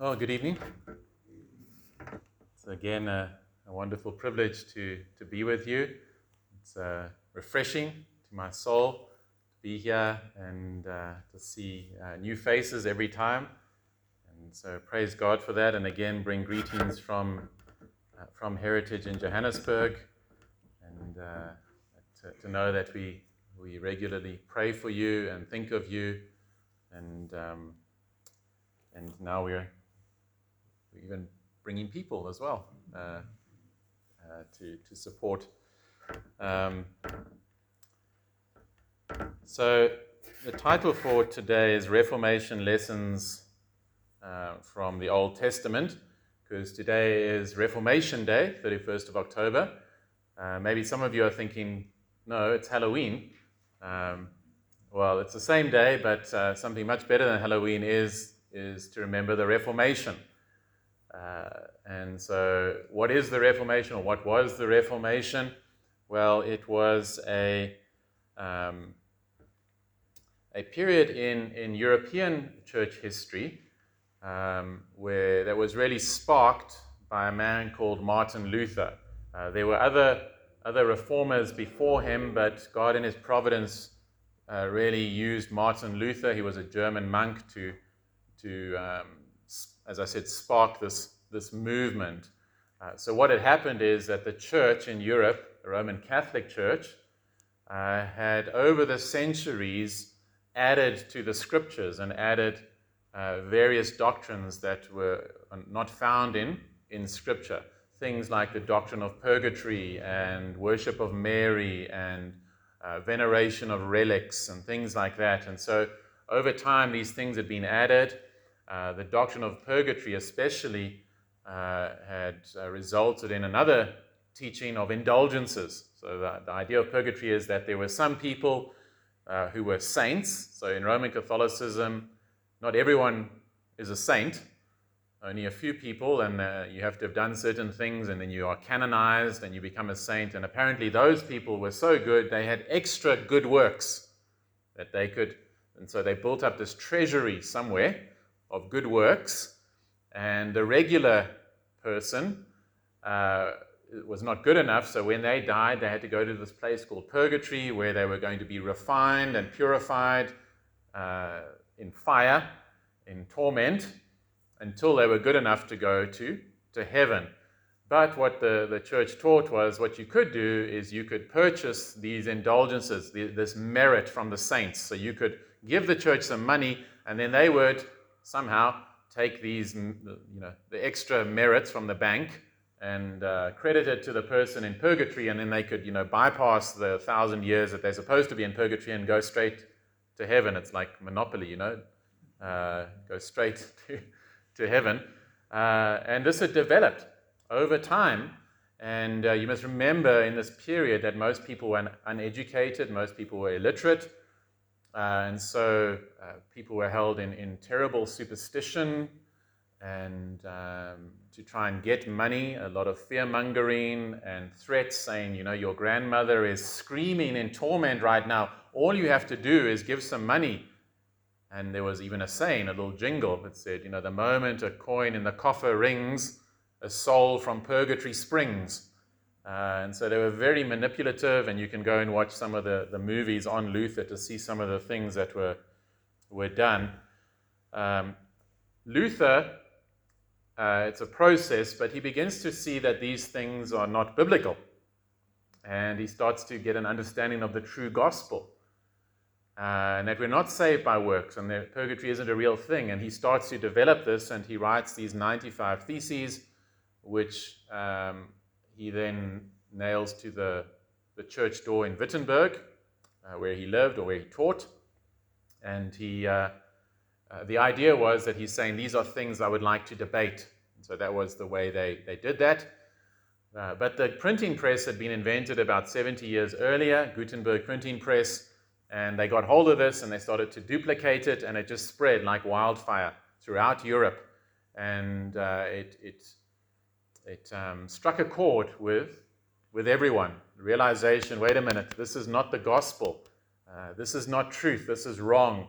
Well, good evening. It's again a, a wonderful privilege to, to be with you. It's uh, refreshing to my soul to be here and uh, to see uh, new faces every time. And so praise God for that. And again, bring greetings from, uh, from Heritage in Johannesburg. And uh, to, to know that we, we regularly pray for you and think of you. And, um, and now we're even bringing people as well uh, uh, to, to support. Um, so, the title for today is Reformation Lessons uh, from the Old Testament, because today is Reformation Day, 31st of October. Uh, maybe some of you are thinking, no, it's Halloween. Um, well, it's the same day, but uh, something much better than Halloween is, is to remember the Reformation. Uh, and so, what is the Reformation, or what was the Reformation? Well, it was a, um, a period in, in European church history um, where that was really sparked by a man called Martin Luther. Uh, there were other, other reformers before him, but God, in His providence, uh, really used Martin Luther. He was a German monk to, to um, as I said, sparked this, this movement. Uh, so, what had happened is that the church in Europe, the Roman Catholic Church, uh, had over the centuries added to the scriptures and added uh, various doctrines that were not found in, in scripture. Things like the doctrine of purgatory and worship of Mary and uh, veneration of relics and things like that. And so, over time, these things had been added. Uh, the doctrine of purgatory, especially, uh, had uh, resulted in another teaching of indulgences. So, the, the, idea of purgatory is that there were some people uh, who were saints. So, in Roman Catholicism, not everyone is a saint, only a few people, and uh, you have to have done certain things, and then you are canonized and you become a saint. And apparently, those people were so good, they had extra good works that they could, and so they built up this treasury somewhere of good works, and the regular person uh, was not good enough. So when they died, they had to go to this place called purgatory, where they were going to be refined and purified uh, in fire, in torment, until they were good enough to go to, to heaven. But what the, the church taught was what you could do is you could purchase these indulgences, this merit from the saints. So you could give the church some money, and then they would somehow take these, you know, the extra merits from the bank and uh, credit it to the person in purgatory, and then they could, you know, bypass the thousand years that they're supposed to be in purgatory and go straight to heaven. It's like Monopoly, you know, uh, go straight to, to heaven. Uh, and this had developed over time. And uh, you must remember in this period that most people were uneducated, most people were illiterate. Uh, and so uh, people were held in, in terrible superstition and um, to try and get money, a lot of fear mongering and threats saying, you know, your grandmother is screaming in torment right now. All you have to do is give some money. And there was even a saying, a little jingle that said, you know, the moment a coin in the coffer rings, a soul from purgatory springs. Uh, and so they were very manipulative, and you can go and watch some of the, the movies on Luther to see some of the things that were, were done. Um, Luther, uh, it's a process, but he begins to see that these things are not biblical. And he starts to get an understanding of the true gospel. Uh, and that we're not saved by works, and that purgatory isn't a real thing. And he starts to develop this, and he writes these 95 theses, which um, he then nails to the, the church door in Wittenberg, uh, where he lived or where he taught. And he, uh, uh, the idea was that he's saying, These are things I would like to debate. And so that was the way they, they did that. Uh, but the printing press had been invented about 70 years earlier, Gutenberg printing press, and they got hold of this and they started to duplicate it, and it just spread like wildfire throughout Europe. And uh, it, it it um, struck a chord with, with everyone. realization wait a minute, this is not the gospel. Uh, this is not truth. This is wrong.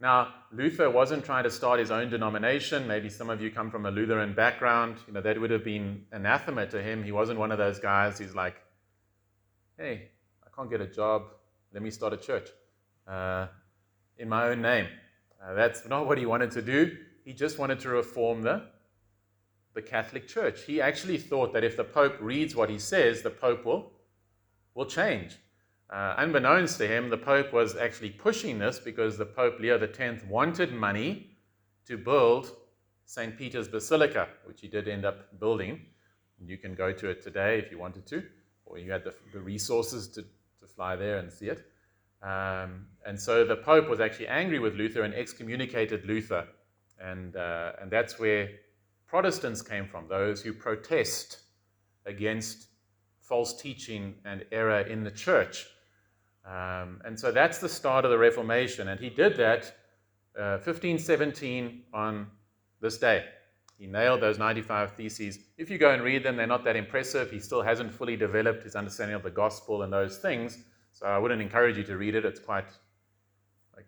Now, Luther wasn't trying to start his own denomination. Maybe some of you come from a Lutheran background. You know, that would have been anathema to him. He wasn't one of those guys who's like, hey, I can't get a job. Let me start a church uh, in my own name. Uh, that's not what he wanted to do. He just wanted to reform the, the Catholic Church. He actually thought that if the Pope reads what he says, the Pope will, will change. Uh, unbeknownst to him, the Pope was actually pushing this because the Pope Leo X wanted money to build St. Peter's Basilica, which he did end up building. You can go to it today if you wanted to, or you had the, the resources to, to fly there and see it. Um, and so the Pope was actually angry with Luther and excommunicated Luther. And, uh, and that's where Protestants came from, those who protest against false teaching and error in the church. Um, and so that's the start of the Reformation. And he did that uh, 1517 on this day. He nailed those 95 theses. If you go and read them, they're not that impressive. He still hasn't fully developed his understanding of the gospel and those things. So I wouldn't encourage you to read it. It's quite like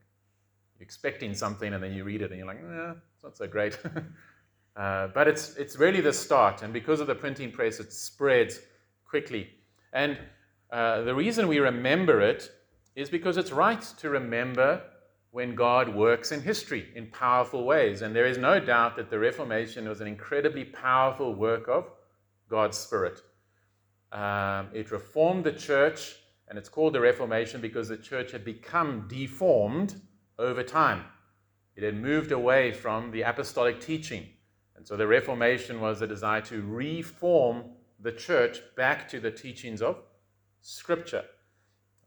you're expecting something and then you read it and you're like, eh, it's not so great. uh, but it's, it's really the start. And because of the printing press, it spreads quickly. And uh, the reason we remember it is because it's right to remember when God works in history in powerful ways. And there is no doubt that the Reformation was an incredibly powerful work of God's Spirit. Um, it reformed the church, and it's called the Reformation because the church had become deformed over time. It had moved away from the apostolic teaching. And so the Reformation was a desire to reform the church back to the teachings of Scripture.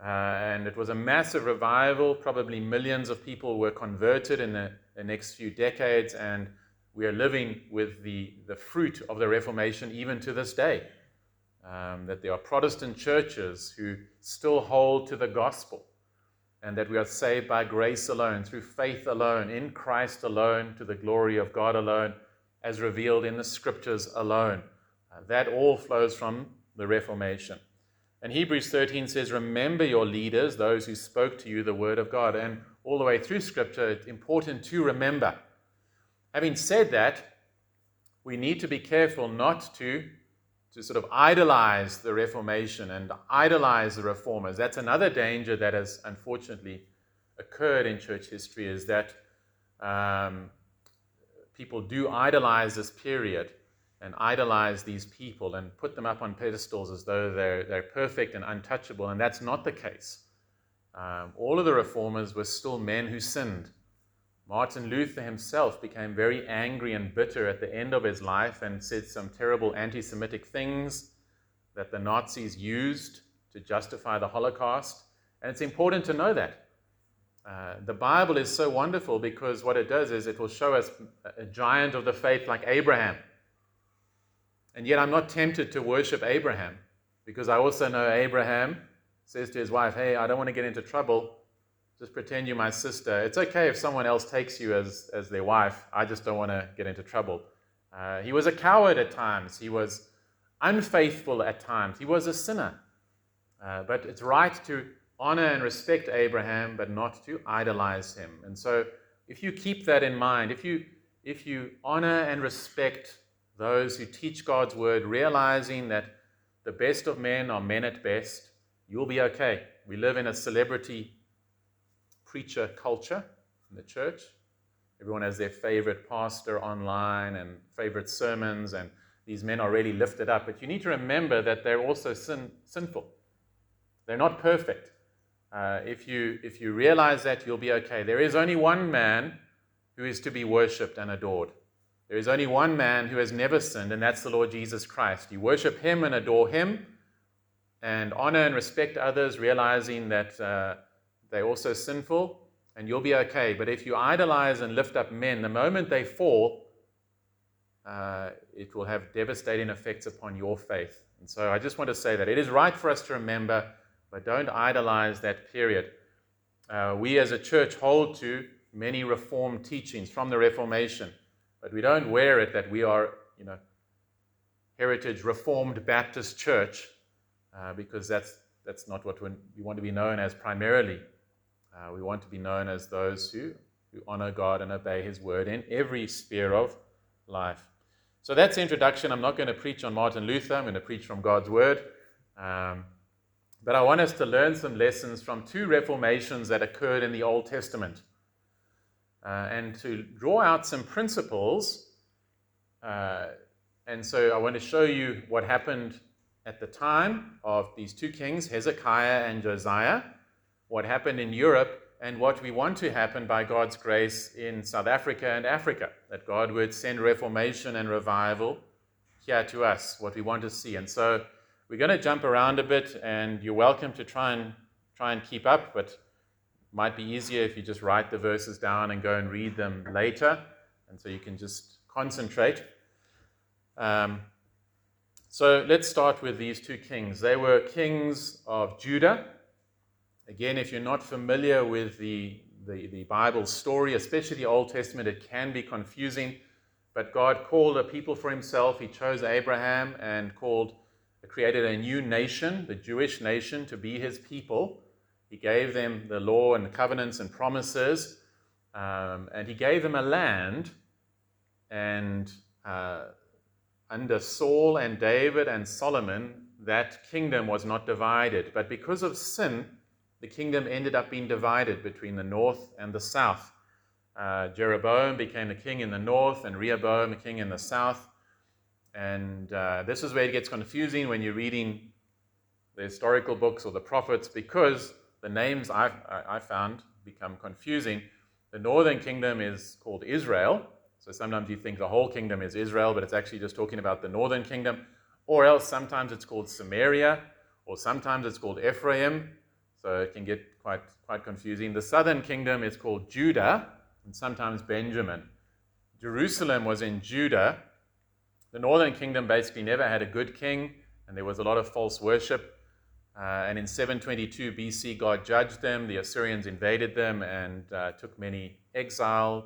Uh, and it was a massive revival. Probably millions of people were converted in the, the, next few decades, and we are living with the, the fruit of the Reformation even to this day. Um, that there are Protestant churches who still hold to the gospel, and that we are saved by grace alone, through faith alone, in Christ alone, to the glory of God alone, as revealed in the scriptures alone. Uh, that all flows from the Reformation. And Hebrews 13 says, Remember your leaders, those who spoke to you the word of God. And all the way through Scripture, it's important to remember. Having said that, we need to be careful not to, to sort of idolize the Reformation and idolize the reformers. That's another danger that has unfortunately occurred in church history is that um, people do idolize this period and idolize these people and put them up on pedestals as though they're, they're perfect and untouchable. And that's not the case. Um, all of the reformers were still men who sinned. Martin Luther himself became very angry and bitter at the end of his life and said some terrible anti Semitic things that the Nazis used to justify the Holocaust. And it's important to know that. Uh, the Bible is so wonderful because what it does is it will show us a giant of the faith like Abraham and yet I'm not tempted to worship Abraham because I also know Abraham says to his wife, Hey, I don't want to get into trouble. Just pretend you're my sister. It's okay if someone else takes you as, as their wife. I just don't want to get into trouble. Uh, he was a coward at times. He was unfaithful at times. He was a sinner. Uh, but it's right to honor and respect Abraham, but not to idolize him. And so, if you keep that in mind, if you if you honor and respect those who teach God's word, realizing that the best of men are men at best, you'll be okay. We live in a celebrity preacher culture in the church. Everyone has their favorite pastor online and favorite sermons, and these men are really lifted up. But you need to remember that they're also sin, sinful. They're not perfect. Uh, if, you, if you realize that, you'll be okay. There is only one man who is to be worshipped and adored. There is only one man who has never sinned, and that's the Lord Jesus Christ. You worship him and adore him, and honor and respect others, realizing that uh, they're also sinful, and you'll be okay. But if you idolize and lift up men, the moment they fall, uh, it will have devastating effects upon your faith. And so I just want to say that it is right for us to remember, but don't idolize that period. Uh, we as a church hold to many Reformed teachings from the Reformation. But we don't wear it that we are, you know, Heritage Reformed Baptist Church, uh, because that's, that's not what we want to be known as primarily. Uh, we want to be known as those who, to honor God and obey His word in every sphere of life. So that's the introduction. I'm not going to preach on Martin Luther, I'm going to preach from God's word. Um, but I want us to learn some lessons from two reformations that occurred in the Old Testament uh, and to draw out some principles. Uh, and so I want to show you what happened at the time of these two kings, Hezekiah and Josiah, what happened in Europe, and what we want to happen by God's grace in South Africa and Africa. That God would send reformation and revival here to us, what we want to see. And so we're going to jump around a bit, and you're welcome to try and try and keep up, but it might be easier if you just write the verses down and go and read them later, and so you can just concentrate. Um, so let's start with these two kings. They were kings of Judah. Again, if you're not familiar with the, the, the Bible story, especially the Old Testament, it can be confusing. But God called a people for himself. He chose Abraham and called, created a new nation, the Jewish nation, to be his people. He gave them the law and the covenants and promises. Um, and he gave them a land and uh, under Saul and David and Solomon, that kingdom was not divided. But because of sin, the kingdom ended up being divided between the north and the south. Uh, Jeroboam became the king in the north, and Rehoboam the king in the south. And uh, this is where it gets confusing when you're reading the historical books or the prophets, because the names I've, I found become confusing. The northern kingdom is called Israel, so sometimes you think the whole kingdom is Israel, but it's actually just talking about the northern kingdom. Or else sometimes it's called Samaria, or sometimes it's called Ephraim. So it can get quite, quite confusing. The southern kingdom is called Judah, and sometimes Benjamin. Jerusalem was in Judah. The northern kingdom basically never had a good king, and there was a lot of false worship. Uh, and in 722 BC, God judged them. The Assyrians invaded them and uh, took many exiled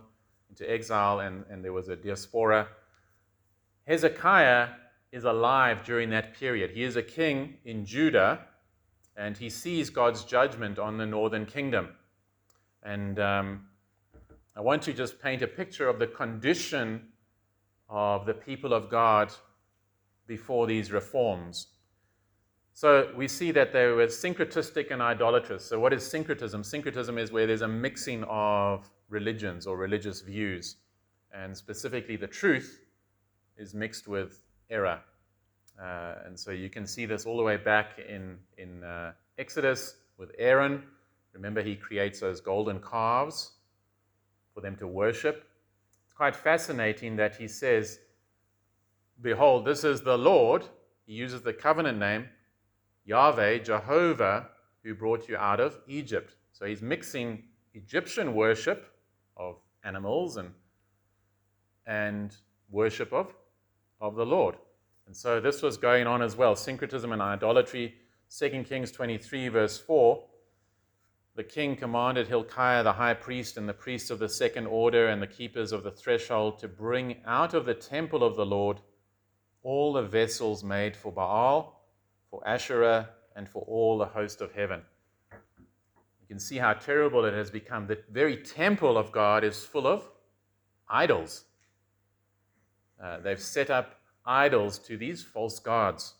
into exile, and, and there was a diaspora. Hezekiah is alive during that period. He is a king in Judah, and he sees God's judgment on the northern kingdom. And um, I want to just paint a picture of the condition of the people of God before these reforms. So we see that they were syncretistic and idolatrous. So, what is syncretism? Syncretism is where there's a mixing of religions or religious views. And specifically, the truth is mixed with error. Uh, and so you can see this all the way back in, in uh, Exodus with Aaron. Remember, he creates those golden calves for them to worship. Quite fascinating that he says, Behold, this is the Lord. He uses the covenant name, Yahweh, Jehovah, who brought you out of Egypt. So he's mixing Egyptian worship of animals and, and worship of, of the Lord. And so this was going on as well syncretism and idolatry. 2 Kings 23, verse 4 the king commanded Hilkiah the high priest and the priests of the second order and the keepers of the threshold to bring out of the temple of the Lord all the vessels made for Baal, for Asherah, and for all the host of heaven You can see how terrible it has become. The very temple of God is full of idols. Uh, they've set up idols to these false gods.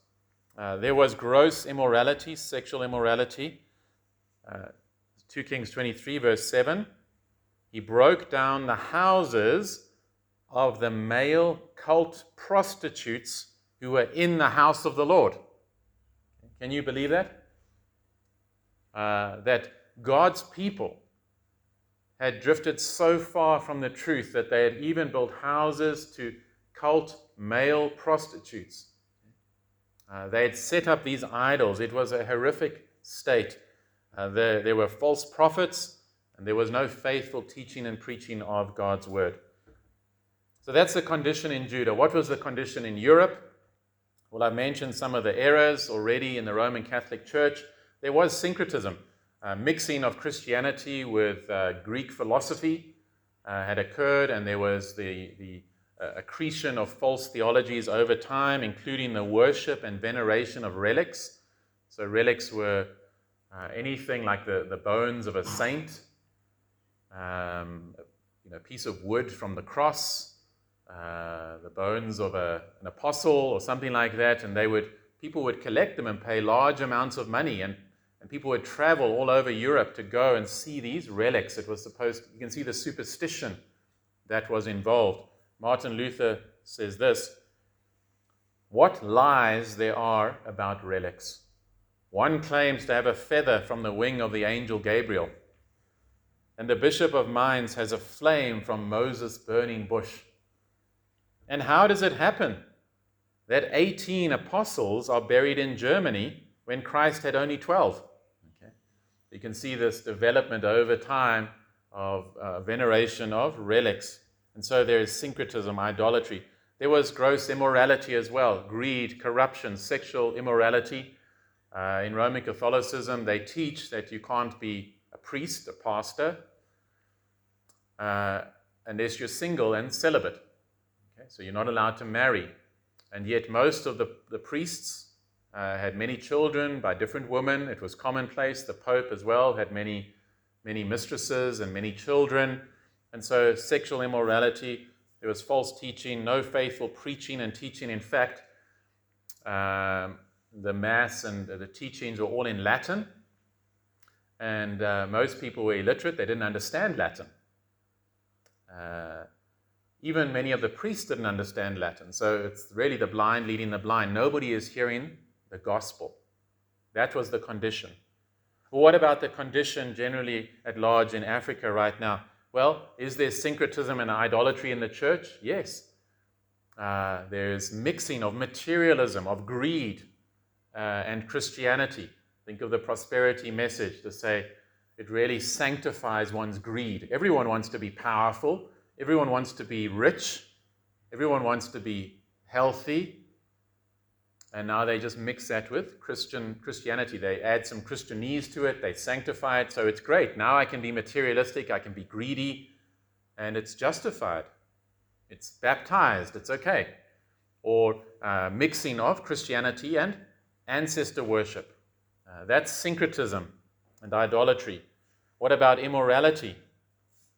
Uh, there was gross immorality, sexual immorality. Uh, 2 Kings 23, verse 7. He broke down the houses of the male cult prostitutes who were in the house of the Lord. Can you believe that? Uh, that God's people had drifted so far from the truth that they had even built houses to cult male prostitutes. Uh, they had set up these idols. It was a horrific state. Uh, there, there were false prophets, and there was no faithful teaching and preaching of God's word. So that's the condition in Judah. What was the condition in Europe? Well, I mentioned some of the errors already in the Roman Catholic Church. There was syncretism uh, mixing of Christianity with uh, Greek philosophy uh, had occurred, and there was the, the uh, accretion of false theologies over time, including the worship and veneration of relics. So, relics were uh, anything like the, the bones of a saint, um, you know, piece of wood from the cross, uh, the bones of a, an apostle or something like that, and they would people would collect them and pay large amounts of money, and, and people would travel all over Europe to go and see these relics. It was supposed you can see the superstition that was involved. Martin Luther says this What lies there are about relics. One claims to have a feather from the wing of the angel Gabriel, and the Bishop of Mainz has a flame from Moses' burning bush. And how does it happen that 18 apostles are buried in Germany when Christ had only 12? Okay. You can see this development over time of uh, veneration of relics. And so there is syncretism, idolatry. There was gross immorality as well greed, corruption, sexual immorality. Uh, in Roman Catholicism, they teach that you can't be a priest, a pastor, uh, unless you're single and celibate. Okay, so you're not allowed to marry. And yet, most of the, the priests uh, had many children by different women. It was commonplace. The Pope, as well, had many, many mistresses and many children. And so, sexual immorality, there was false teaching, no faithful preaching and teaching. In fact, um, the Mass and the teachings were all in Latin. And uh, most people were illiterate, they didn't understand Latin. Uh, even many of the priests didn't understand Latin. So it's really the blind leading the blind. Nobody is hearing the gospel. That was the condition. What about the condition generally at large in Africa right now? Well, is there syncretism and idolatry in the church? Yes. Uh, there's mixing of materialism, of greed, and Christianity. Think of the prosperity message to say it really sanctifies one's greed. Everyone wants to be powerful, everyone wants to be rich, everyone wants to be healthy. And now they just mix that with Christian Christianity. They add some Christianese to it, they sanctify it, so it's great. Now I can be materialistic, I can be greedy, and it's justified. It's baptized, it's okay. Or uh, mixing of Christianity and ancestor worship. Uh, that's syncretism and idolatry. What about immorality?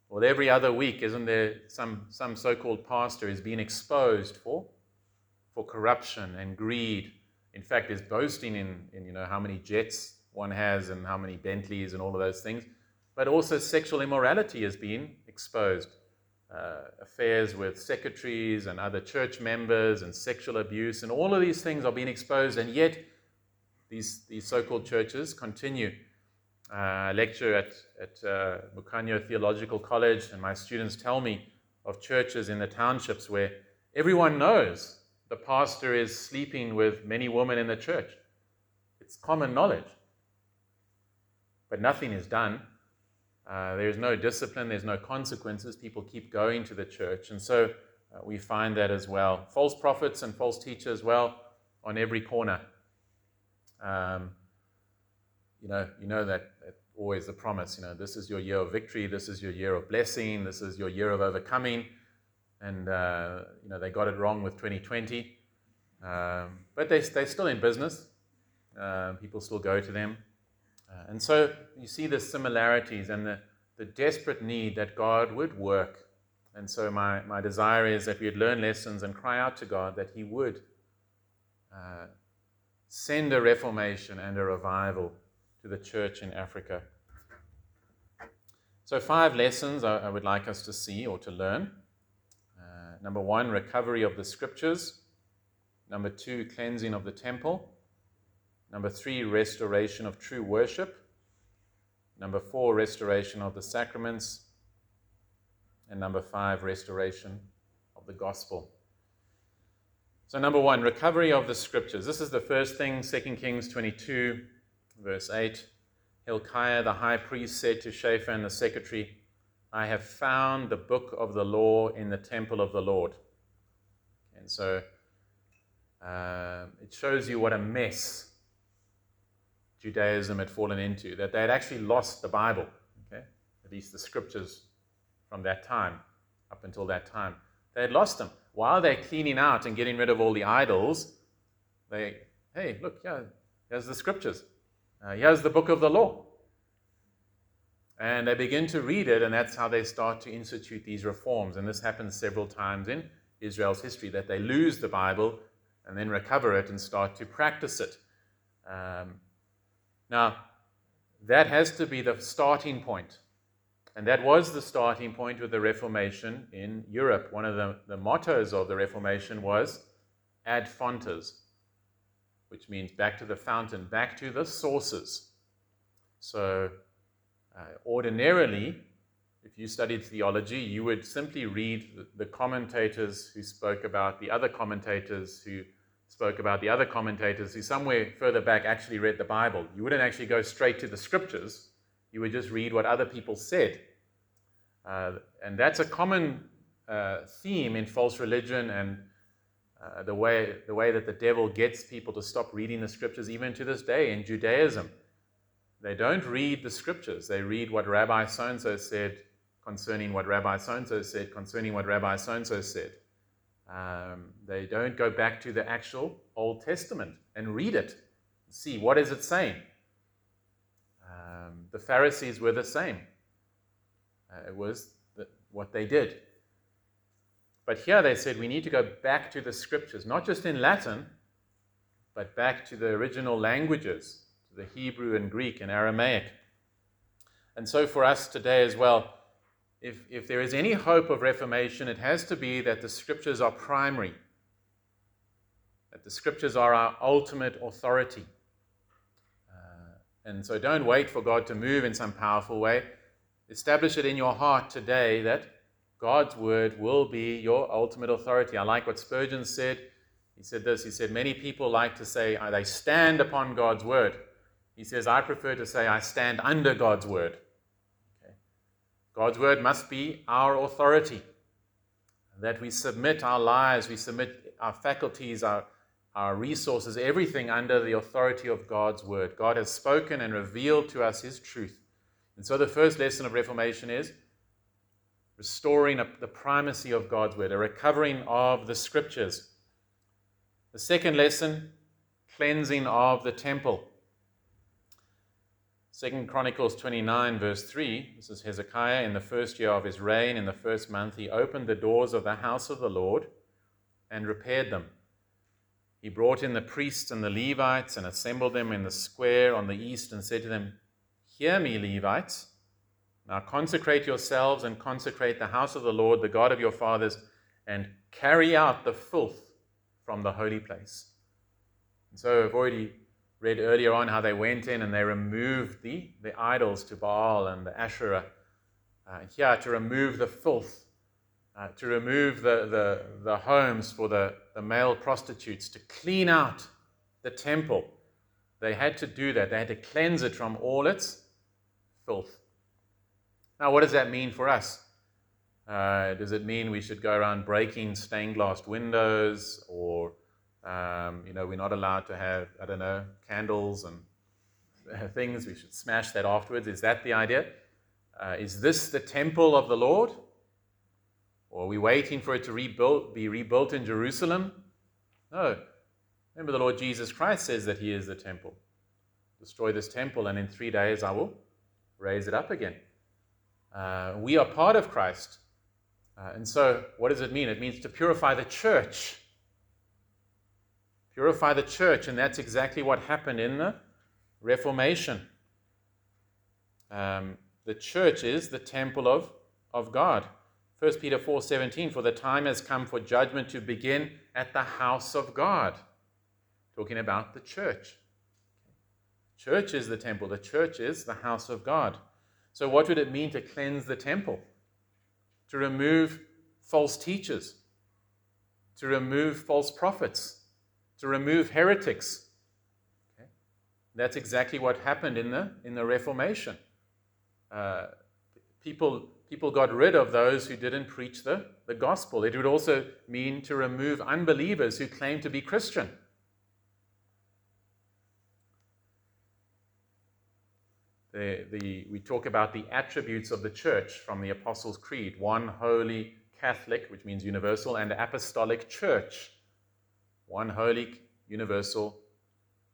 Well, every other week, isn't there some, some so called pastor is being exposed for, for corruption and greed? In fact, is boasting in, in you know, how many jets one has and how many Bentleys and all of those things. But also, sexual immorality is being exposed. Uh, affairs with secretaries and other church members and sexual abuse, and all of these things are being exposed, and yet these, these so called churches continue. Uh, I lecture at, at uh, Theological College, and my students tell me of churches in the townships where everyone knows the pastor is sleeping with many women in the church. It's common knowledge. But nothing is done. Uh, there's no discipline, there's no consequences. People keep going to the church. And so uh, we find that as well. False prophets and false teachers, well, on every corner. Um, you know, you know that, that always the promise. You know, this is your year of victory. This is your year of blessing. This is your year of overcoming. And uh, you know, they got it wrong with 2020, um, but they they're still in business. Uh, people still go to them, uh, and so you see the similarities and the the desperate need that God would work. And so my, my desire is that we would learn lessons and cry out to God that He would uh, send a reformation and a revival to the church in Africa. So, five lessons I, would like us to see or to learn. Uh, number one, recovery of the scriptures. Number two, cleansing of the temple. Number three, restoration of true worship. Number four, restoration of the sacraments. And number five, restoration of the gospel. So, number one, recovery of the scriptures. This is the first thing, 2 Kings 22, verse 8. Hilkiah the high priest said to Shaphan the secretary, I have found the book of the law in the temple of the Lord. And so uh, it shows you what a mess Judaism had fallen into, that they had actually lost the Bible, okay? At least the scriptures from that time, up until that time. They had lost them while they're cleaning out and getting rid of all the idols, they, hey, look, yeah, here's the scriptures. Uh, here's the book of the law. And they begin to read it, and that's how they start to institute these reforms. And this happens several times in Israel's history that they lose the Bible and then recover it and start to practice it. Um, now, that has to be the starting point. And that was the starting point with the Reformation in Europe. One of the, the mottos of the Reformation was ad fontes, which means back to the fountain, back to the sources. So, uh, ordinarily, if you studied theology, you would simply read the commentators who spoke about the other commentators who spoke about the other commentators who somewhere further back actually read the Bible. You wouldn't actually go straight to the scriptures, you would just read what other people said. Uh, and that's a common uh, theme in false religion and uh, the, way, the way that the devil gets people to stop reading the scriptures, even to this day in Judaism. They don't read the scriptures, they read what Rabbi so and so said concerning what Rabbi so and so said, concerning what Rabbi so and so said. Um, they don't go back to the actual Old Testament and read it, see what is it saying. Um, the Pharisees were the same. Uh, it was the, what they did. But here they said we need to go back to the scriptures, not just in Latin, but back to the original languages, to the Hebrew and Greek and Aramaic. And so for us today as well, if, if there is any hope of reformation, it has to be that the scriptures are primary, that the scriptures are our ultimate authority. And so don't wait for God to move in some powerful way. Establish it in your heart today that God's word will be your ultimate authority. I like what Spurgeon said. He said this He said, Many people like to say uh, they stand upon God's word. He says, I prefer to say I stand under God's word. God's word must be our authority. That we submit our lives, we submit our faculties, our, our resources, everything under the authority of God's word. God has spoken and revealed to us his truth. And so the first lesson of Reformation is restoring the primacy of God's word, a recovering of the scriptures. The second lesson, cleansing of the temple. Second Chronicles 29, verse 3, this is Hezekiah. In the first year of his reign, in the first month, he opened the doors of the house of the Lord and repaired them. He brought in the priests and the Levites and assembled them in the square on the east and said to them, Hear me, Levites. Now consecrate yourselves and consecrate the house of the Lord, the God of your fathers, and carry out the filth from the holy place. And so I've already read earlier on how they went in and they removed the, the idols to Baal and the Asherah. Uh, here, to remove the filth, uh, to remove the, the, the homes for the, the male prostitutes, to clean out the temple. They had to do that. They had to cleanse it from all its filth. Now, what does that mean for us? Uh, does it mean we should go around breaking stained glass windows or um, you know, we're not allowed to have, I don't know, candles and things. We should smash that afterwards. Is that the idea? Uh, is this the temple of the Lord? Or are we waiting for it to rebuild, be rebuilt in Jerusalem? No. Remember, the Lord Jesus Christ says that He is the temple. Destroy this temple, and in three days I will raise it up again. Uh, we are part of Christ. Uh, and so, what does it mean? It means to purify the church Purify the church, and that's exactly what happened in the Reformation. Um, the church is the temple of, of God. 1 Peter 4:17 for the time has come for judgment to begin at the house of God. Talking about the church. Church is the temple, the church is the house of God. So what would it mean to cleanse the temple? To remove false teachers, to remove false prophets, to remove heretics. Okay? That's exactly what happened in the, in the Reformation. Uh, people, people got rid of those who didn't preach the, the gospel. It would also mean to remove unbelievers who claim to be Christian. The, the, we talk about the attributes of the church from the Apostles' Creed one holy Catholic, which means universal, and apostolic church one holy, universal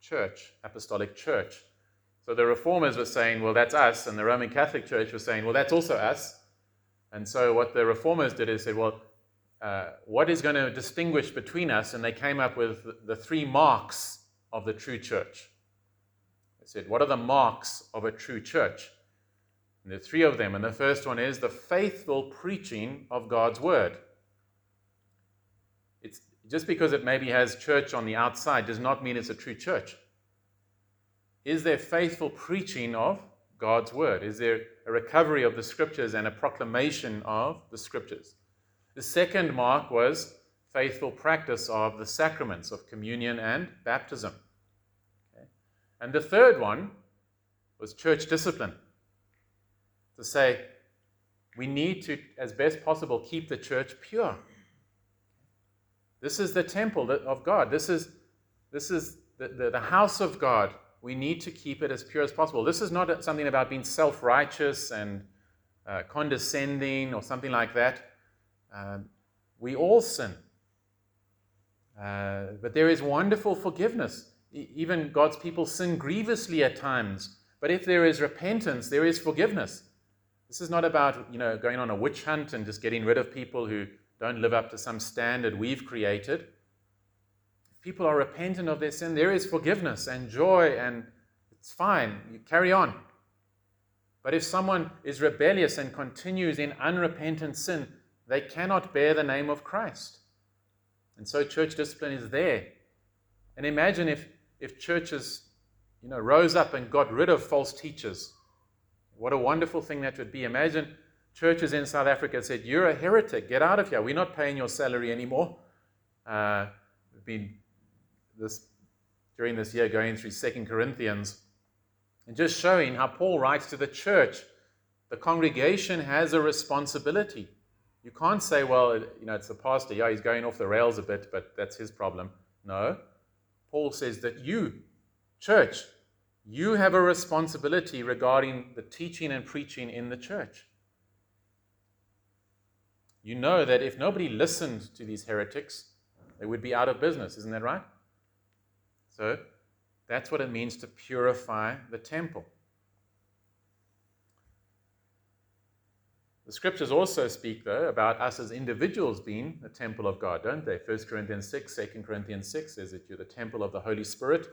church, apostolic church. So the reformers were saying, well, that's us. And the Roman Catholic Church was saying, well, that's also us. And so what the reformers did is said, well, uh, what is going to distinguish between us? And they came up with the three marks of the true church. They said, what are the marks of a true church? And there are three of them. And the first one is the faithful preaching of God's word. It's just because it maybe has church on the outside does not mean it's a true church. Is there faithful preaching of God's word? Is there a recovery of the scriptures and a proclamation of the scriptures? The second mark was faithful practice of the sacraments of communion and baptism. Okay. And the third one was church discipline. To say, we need to, as best possible, keep the church pure. This is the temple of God. This is, this is the, the, the house of God we need to keep it as pure as possible. This is not something about being self righteous and uh, condescending or something like that. Um, we all sin. Uh, but there is wonderful forgiveness. E- even God's people sin grievously at times. But if there is repentance, there is forgiveness. This is not about you know going on a witch hunt and just getting rid of people who don't live up to some standard we've created people are repentant of their sin, there is forgiveness and joy, and it's fine. You carry on. But if someone is rebellious and continues in unrepentant sin, they cannot bear the name of Christ. And so church discipline is there. And imagine if, if churches you know, rose up and got rid of false teachers. What a wonderful thing that would be. Imagine churches in South Africa said, You're a heretic, get out of here. We're not paying your salary anymore. Uh, been this during this year going through Second Corinthians and just showing how Paul writes to the church. The congregation has a responsibility. You can't say, well, you know, it's the pastor, yeah, he's going off the rails a bit, but that's his problem. No. Paul says that you, church, you have a responsibility regarding the teaching and preaching in the church. You know that if nobody listened to these heretics, they would be out of business. Isn't that right? So that's what it means to purify the temple. The scriptures also speak, though, about us as individuals being the temple of God, don't they? 1 Corinthians 6, 2 Corinthians 6 says that you're the temple of the Holy Spirit.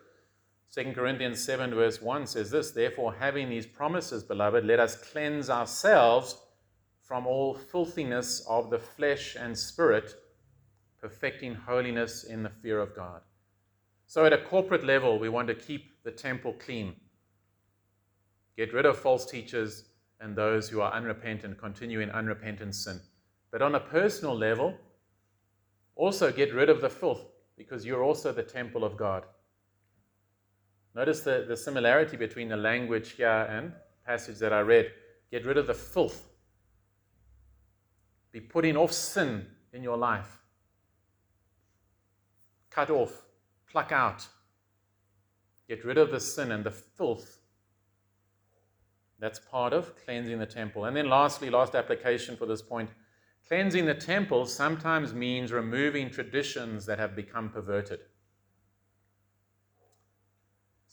2 Corinthians 7, verse 1 says this Therefore, having these promises, beloved, let us cleanse ourselves from all filthiness of the flesh and spirit, perfecting holiness in the fear of God. So, at a corporate level, we want to keep the temple clean, get rid of false teachers and those who are unrepentant, continue in unrepentant sin. But on a personal level, also get rid of the filth because you're also the temple of God. Notice the, the similarity between the language here and passage that I read. Get rid of the filth. Be putting off sin in your life. Cut off pluck out. Get rid of the sin and the filth. That's part of cleansing the temple. And then, lastly, last application for this point cleansing the temple sometimes means removing traditions that have become perverted.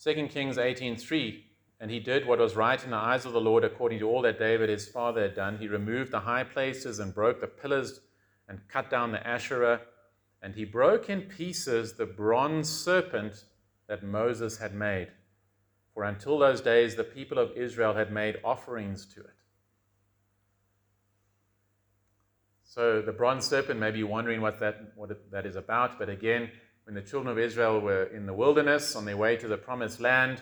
2 Kings 18:3 and he did what was right in the eyes of the Lord according to all that David his father had done. He removed the high places and broke the pillars and cut down the Asherah and he broke in pieces the bronze serpent that Moses had made. For until those days, the people of Israel had made offerings to it. So the bronze serpent, maybe you're wondering what that, what that is about, but again, when the children of Israel were in the wilderness on their way to the promised land,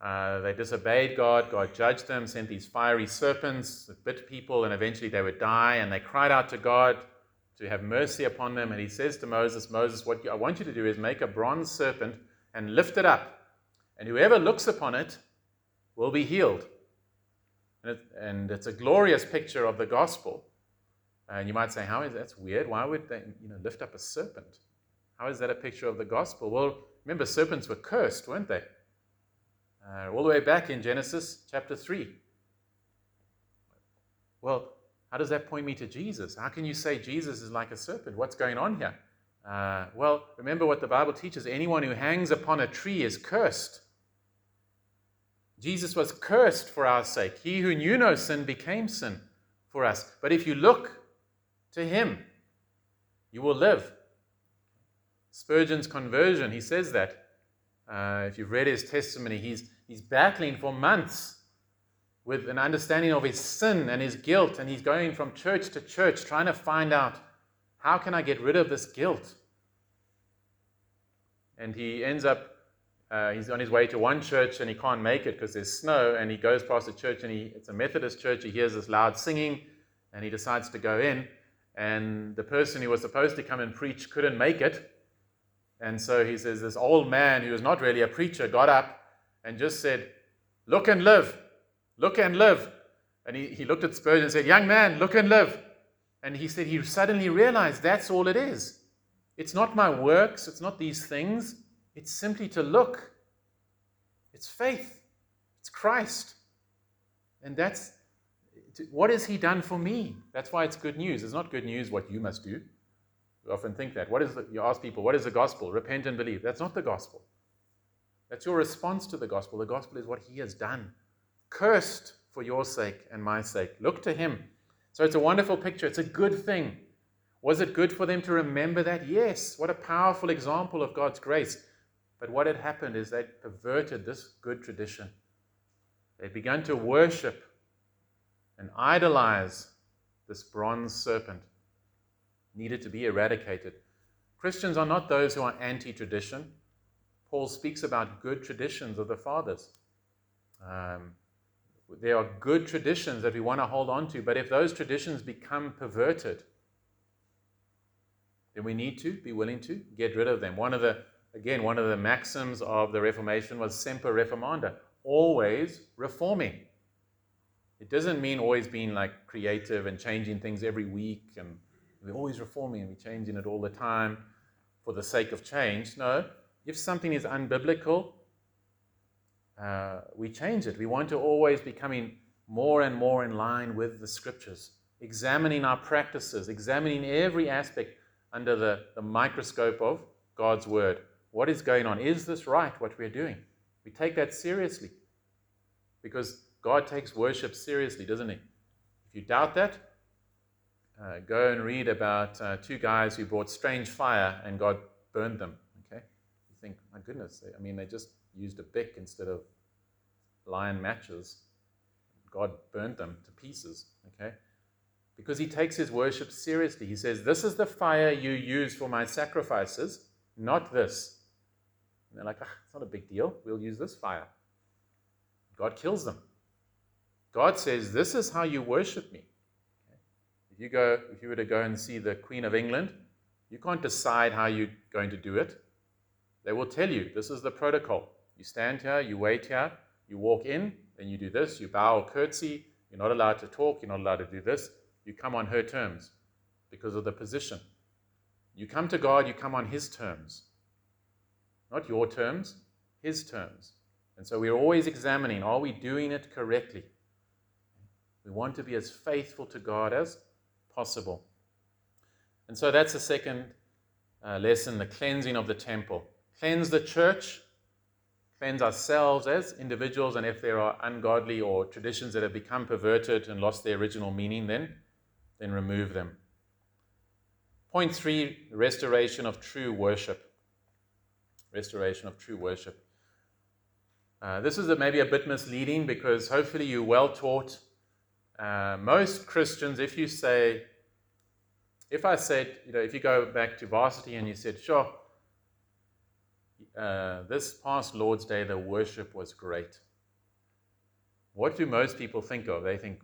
uh, they disobeyed God. God judged them, sent these fiery serpents that bit people, and eventually they would die. And they cried out to God to have mercy upon them. And he says to Moses, Moses, what I want you to do is make a bronze serpent and lift it up. And whoever looks upon it will be healed. And, it, and it's a glorious picture of the gospel. And you might say, how is that's weird? Why would they you know, lift up a serpent? How is that a picture of the gospel? Well, remember, serpents were cursed, weren't they? Uh, all the way back in Genesis chapter 3. Well, how does that point me to Jesus? How can you say Jesus is like a serpent? What's going on here? Uh, well, remember what the Bible teaches anyone who hangs upon a tree is cursed. Jesus was cursed for our sake. He who knew no sin became sin for us. But if you look to him, you will live. Spurgeon's conversion, he says that. Uh, if you've read his testimony, he's, he's battling for months with an understanding of his sin and his guilt, and he's going from church to church trying to find out how can I get rid of this guilt? And he ends up, uh, he's on his way to one church and he can't make it because there's snow, and he goes past the church and he, it's a Methodist church, he hears this loud singing, and he decides to go in, and the person who was supposed to come and preach couldn't make it, and so he says, This old man who was not really a preacher got up and just said, Look and live. Look and live. And he, he looked at Spurgeon and said, Young man, look and live. And he said, He suddenly realized that's all it is. It's not my works, it's not these things. It's simply to look. It's faith, it's Christ. And that's what has He done for me? That's why it's good news. It's not good news what you must do. We often think that. What is the, you ask people, what is the gospel? Repent and believe. That's not the gospel. That's your response to the gospel. The gospel is what he has done. Cursed for your sake and my sake. Look to him. So it's a wonderful picture. It's a good thing. Was it good for them to remember that? Yes. What a powerful example of God's grace. But what had happened is they perverted this good tradition. They began to worship and idolize this bronze serpent needed to be eradicated. Christians are not those who are anti tradition. Paul speaks about good traditions of the fathers. Um, there are good traditions that we want to hold on to, but if those traditions become perverted, then we need to be willing to get rid of them. One of the, again, one of the maxims of the Reformation was semper reformanda, always reforming. It doesn't mean always being like creative and changing things every week and we're always reforming and we're changing it all the time for the sake of change. No, if something is unbiblical, uh, we change it. We want to always be coming more and more in line with the scriptures, examining our practices, examining every aspect under the, the microscope of God's word. What is going on? Is this right, what we're doing? We take that seriously because God takes worship seriously, doesn't He? If you doubt that, uh, go and read about uh, two guys who brought strange fire and God burned them. Okay, you think, my goodness, I mean, they just used a Bic instead of lion matches. God burnt them to pieces. Okay, because He takes His worship seriously. He says, "This is the fire you use for my sacrifices, not this." And they're like, ah, "It's not a big deal. We'll use this fire." God kills them. God says, "This is how you worship me." If you go, if you were to go and see the Queen of England, you can't decide how you're going to do it. They will tell you this is the protocol. You stand here, you wait here, you walk in, then you do this, you bow or curtsy. You're not allowed to talk, you're not allowed to do this. You come on her terms because of the position. You come to God, you come on His terms. Not your terms, His terms. And so we're always examining are we doing it correctly? We want to be as faithful to God as possible. And so that's the second uh, lesson the cleansing of the temple. Cleanse the church, cleanse ourselves as individuals, and if there are ungodly or traditions that have become perverted and lost their original meaning, then, then remove them. Point three restoration of true worship. Restoration of true worship. Uh, this is a, maybe a bit misleading because hopefully you're well taught uh, most Christians, if you say, if I said, you know, if you go back to varsity and you said, sure, uh, this past Lord's Day, the worship was great. What do most people think of? They think,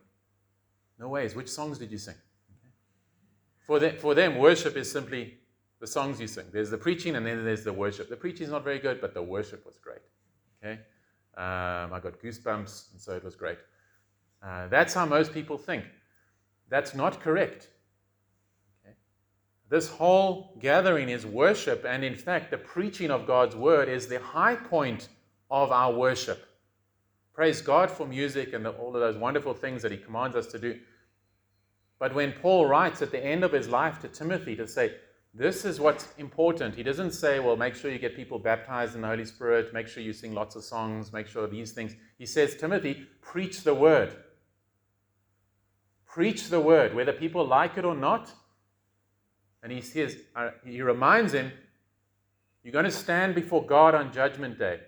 no ways, which songs did you sing? For, them, for them, worship is simply the songs you sing. There's the preaching and then there's the worship. The preaching is not very good, but the worship was great. Okay? Um, I got goosebumps, and so it was great. Uh, that's how most people think. That's not correct. This whole gathering is worship, and in fact, the preaching of God's word is the high point of our worship. Praise God for music and the, all of those wonderful things that He commands us to do. But when Paul writes at the end of his life to Timothy to say, This is what's important. He doesn't say, well, make sure you get people baptized in the Holy Spirit, make sure you sing lots of songs, make sure these things. He says, Timothy, preach the word. Preach the word, whether people like it or not. And he says, uh, he reminds him, you're going to stand before God on Judgment Day.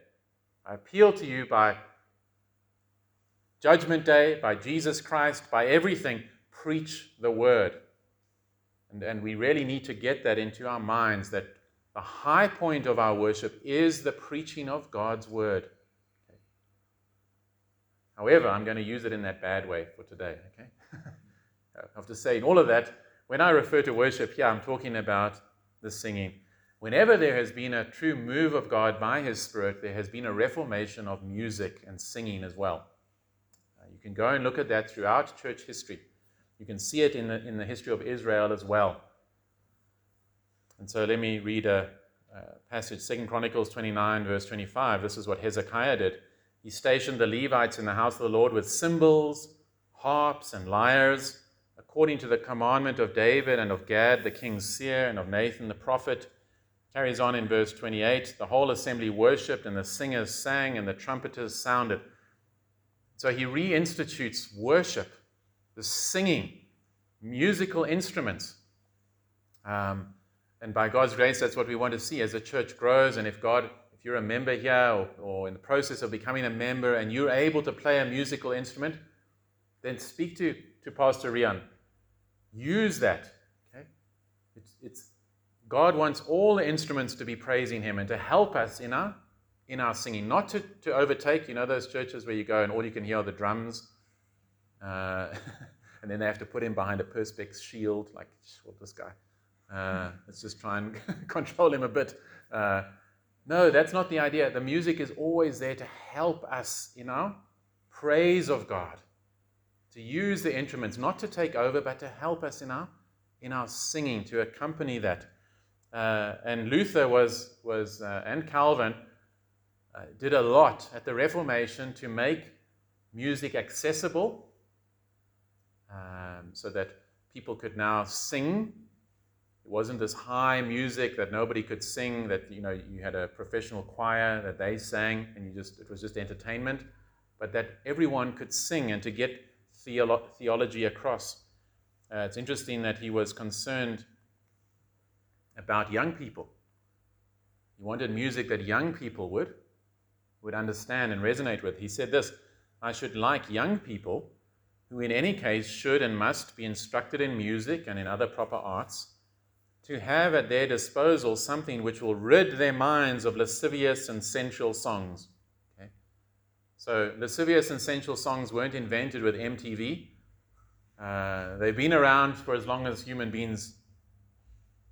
I appeal to you by Judgment Day, by Jesus Christ, by everything, preach the word. And, and we really need to get that into our minds that the high point of our worship is the preaching of God's word. Okay. However, I'm going to use it in that bad way for today. Okay? I have to say, in all of that, when I refer to worship here, I'm talking about the singing. Whenever there has been a true move of God by His Spirit, there has been a reformation of music and singing as well. Uh, you can go and look at that throughout church history. You can see it in the, in the history of Israel as well. And so let me read a, a passage, Second Chronicles 29, verse 25. This is what Hezekiah did. He stationed the Levites in the house of the Lord with cymbals, harps, and lyres, according to the commandment of David and of Gad, the king's seer, and of Nathan the prophet. Carries on in verse 28 the whole assembly worshipped, and the singers sang, and the trumpeters sounded. So he reinstitutes worship the singing, musical instruments. Um, and by God's grace, that's what we want to see as the church grows. And if God, if you're a member here or, or in the process of becoming a member and you're able to play a musical instrument, then speak to, to Pastor Rian. Use that. Okay? It's, it's, God wants all the instruments to be praising Him and to help us in our, in our singing, not to, to overtake. You know those churches where you go and all you can hear are the drums uh, and then they have to put him behind a perspex shield, like, what this guy? Uh, let's just try and control him a bit. Uh, no, that's not the idea. The music is always there to help us in our praise of God, to use the instruments, not to take over, but to help us in our, in our singing, to accompany that. Uh, and Luther was, was uh, and Calvin uh, did a lot at the Reformation to make music accessible um, so that people could now sing. It wasn't this high music that nobody could sing, that you know you had a professional choir that they sang, and you just it was just entertainment, but that everyone could sing and to get theolo- theology across. Uh, it's interesting that he was concerned about young people. He wanted music that young people would would understand and resonate with. He said this, I should like young people who in any case should and must be instructed in music and in other proper arts, to have at their disposal something which will rid their minds of lascivious and sensual songs. So, lascivious and sensual songs weren't invented with MTV. Uh, they've been around for as long as human beings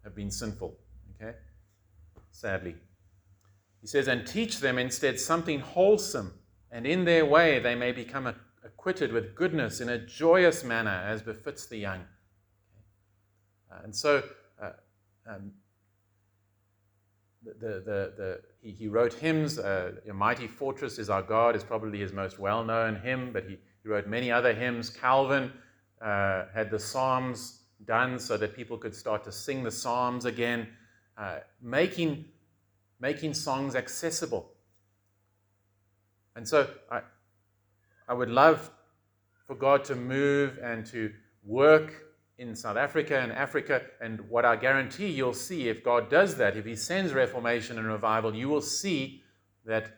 have been sinful. Okay? Sadly. He says, and teach them instead something wholesome, and in their way they may become acquitted with goodness in a joyous manner as befits the young. Uh, and so uh, um, the, the, the, he, he wrote hymns. Uh, Your Mighty Fortress is Our God is probably his most well known hymn, but he, he wrote many other hymns. Calvin uh, had the Psalms done so that people could start to sing the Psalms again, uh, making, making songs accessible. And so I, I would love for God to move and to work in South Africa and Africa. And what I guarantee you'll see if God does that, if He sends reformation and revival, you will see that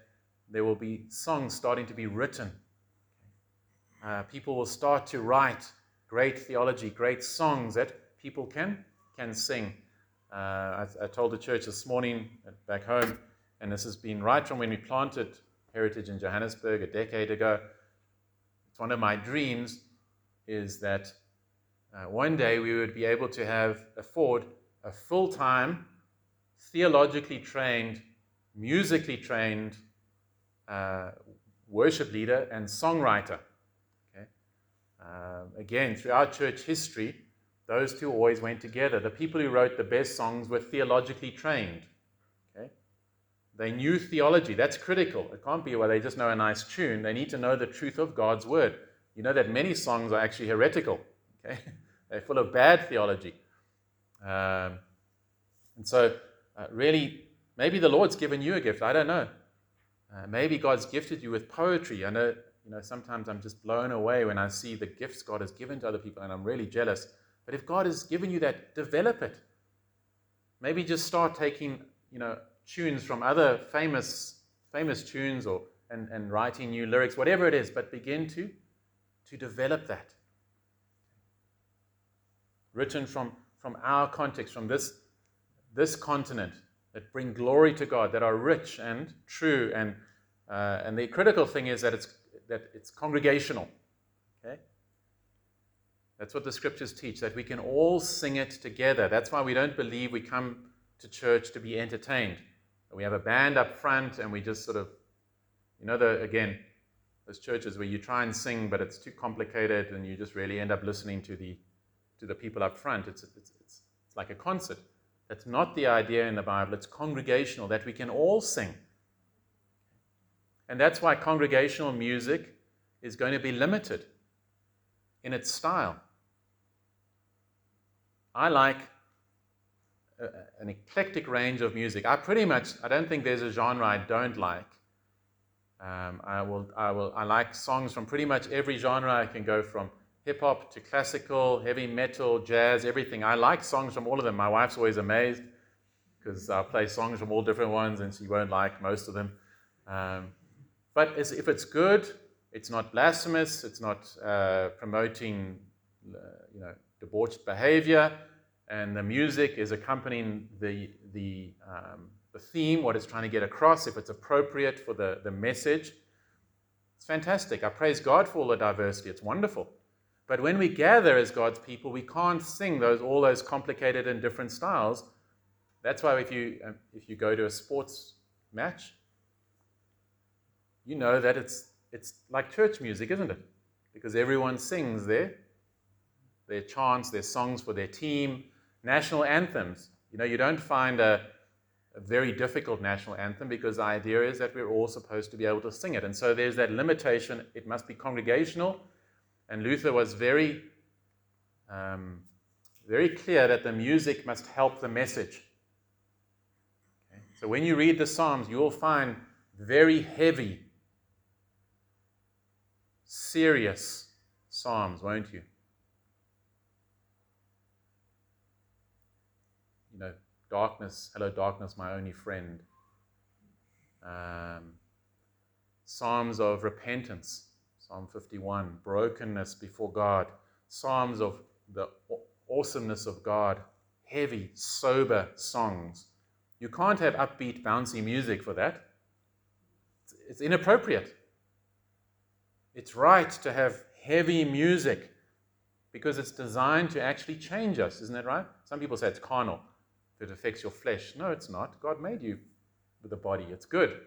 there will be songs starting to be written. Uh, people will start to write great theology, great songs that people can can sing. Uh, I, I, told the church this morning back home, and this has been right from when we planted Heritage in Johannesburg a decade ago. It's one of my dreams is that uh, one day we would be able to have afford a full-time, theologically trained, musically trained uh, worship leader and songwriter. Okay? Uh, again, throughout church history, those two always went together. The people who wrote the best songs were theologically trained. They knew theology. That's critical. It can't be, well, they just know a nice tune. They need to know the truth of God's word. You know that many songs are actually heretical. Okay? They're full of bad theology. Um, And so, uh, really, maybe the Lord's given you a gift. I don't know. Uh, maybe God's gifted you with poetry. I know, you know, sometimes I'm just blown away when I see the gifts God has given to other people, and I'm really jealous. But if God has given you that, develop it. Maybe just start taking, you know, tunes from other famous famous tunes or and, and writing new lyrics, whatever it is, but begin to to develop that. Written from, from our context, from this, this continent, that bring glory to God, that are rich and true. And, uh, and the critical thing is that it's, that it's congregational. Okay? That's what the scriptures teach, that we can all sing it together. That's why we don't believe we come to church to be entertained. We have a band up front and we just sort of, you know, the, again, those churches where you try and sing, but it's too complicated and you just really end up listening to the, to the people up front. It's, it's, it's, it's like a concert. That's not the idea in the Bible. It's congregational, that we can all sing. And that's why congregational music is going to be limited in its style. I like a, an eclectic range of music. I pretty much, I don't think there's a genre I don't like. Um, I will, I will, I like songs from pretty much every genre. I can go from hip hop to classical, heavy metal, jazz, everything. I like songs from all of them. My wife's always amazed because I play songs from all different ones and she won't like most of them. Um, but if it's good, it's not blasphemous, it's not uh, promoting, uh, you know, debauched behavior, and the music is accompanying the the um, the theme, what it's trying to get across, if it's appropriate for the, the message. It's fantastic. I praise God for all the diversity. It's wonderful. But when we gather as God's people, we can't sing those all those complicated and different styles. That's why if you um, if you go to a sports match, you know that it's it's like church music, isn't it? Because everyone sings there. Their chants, their songs for their team, national anthems. You know, you don't find a a very difficult national anthem because the idea is that we're all supposed to be able to sing it. And so there's that limitation. It must be congregational. And Luther was very, um, very clear that the music must help the message. Okay? So when you read the Psalms, you will find very heavy, serious Psalms, won't you? You know, Darkness, hello, darkness, my only friend. Um, Psalms of repentance, Psalm 51, brokenness before God. Psalms of the awesomeness of God, heavy, sober songs. You can't have upbeat, bouncy music for that. It's inappropriate. It's right to have heavy music because it's designed to actually change us, isn't that right? Some people say it's carnal it affects your flesh. No, it's not. God made you with a body. It's good.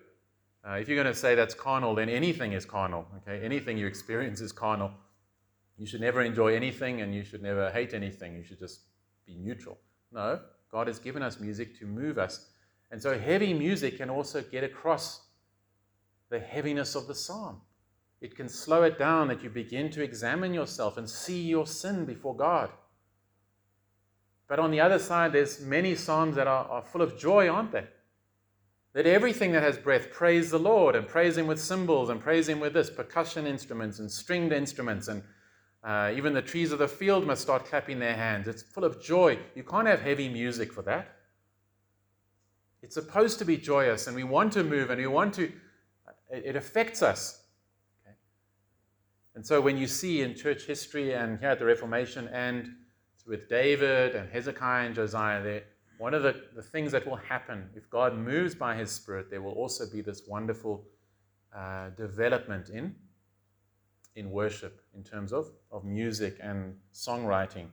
Uh, if you're going to say that's carnal, then anything is carnal. Okay, anything you experience is carnal. You should never enjoy anything, and you should never hate anything. You should just be neutral. No, God has given us music to move us, and so heavy music can also get across the heaviness of the psalm. It can slow it down that you begin to examine yourself and see your sin before God. But on the other side, there's many psalms that are, are full of joy, aren't they? That everything that has breath praise the Lord and praise Him with cymbals and praise Him with this percussion instruments and stringed instruments and uh, even the trees of the field must start clapping their hands. It's full of joy. You can't have heavy music for that. It's supposed to be joyous, and we want to move, and we want to. It, affects us. And so, when you see in church history and here at the Reformation and with David and Hezekiah and Josiah, one of the, the things that will happen if God moves by his Spirit, there will also be this wonderful uh, development in, in worship in terms of, of music and songwriting.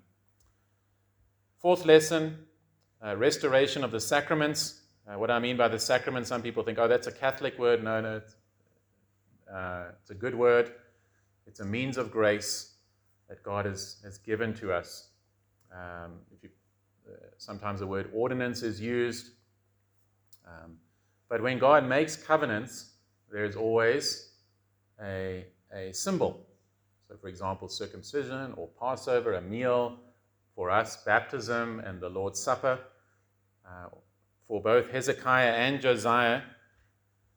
Fourth lesson uh, restoration of the sacraments. Uh, what I mean by the sacrament, some people think, oh, that's a Catholic word. No, no, it's, uh, it's a good word. It's a means of grace that God has, has given to us. Um, if you, sometimes the word ordinance is used. Um, but when God makes covenants, there is always a, a symbol. So, for example, circumcision or Passover, a meal. For us, baptism and the Lord's Supper. Uh, Uh, for both Hezekiah and Josiah,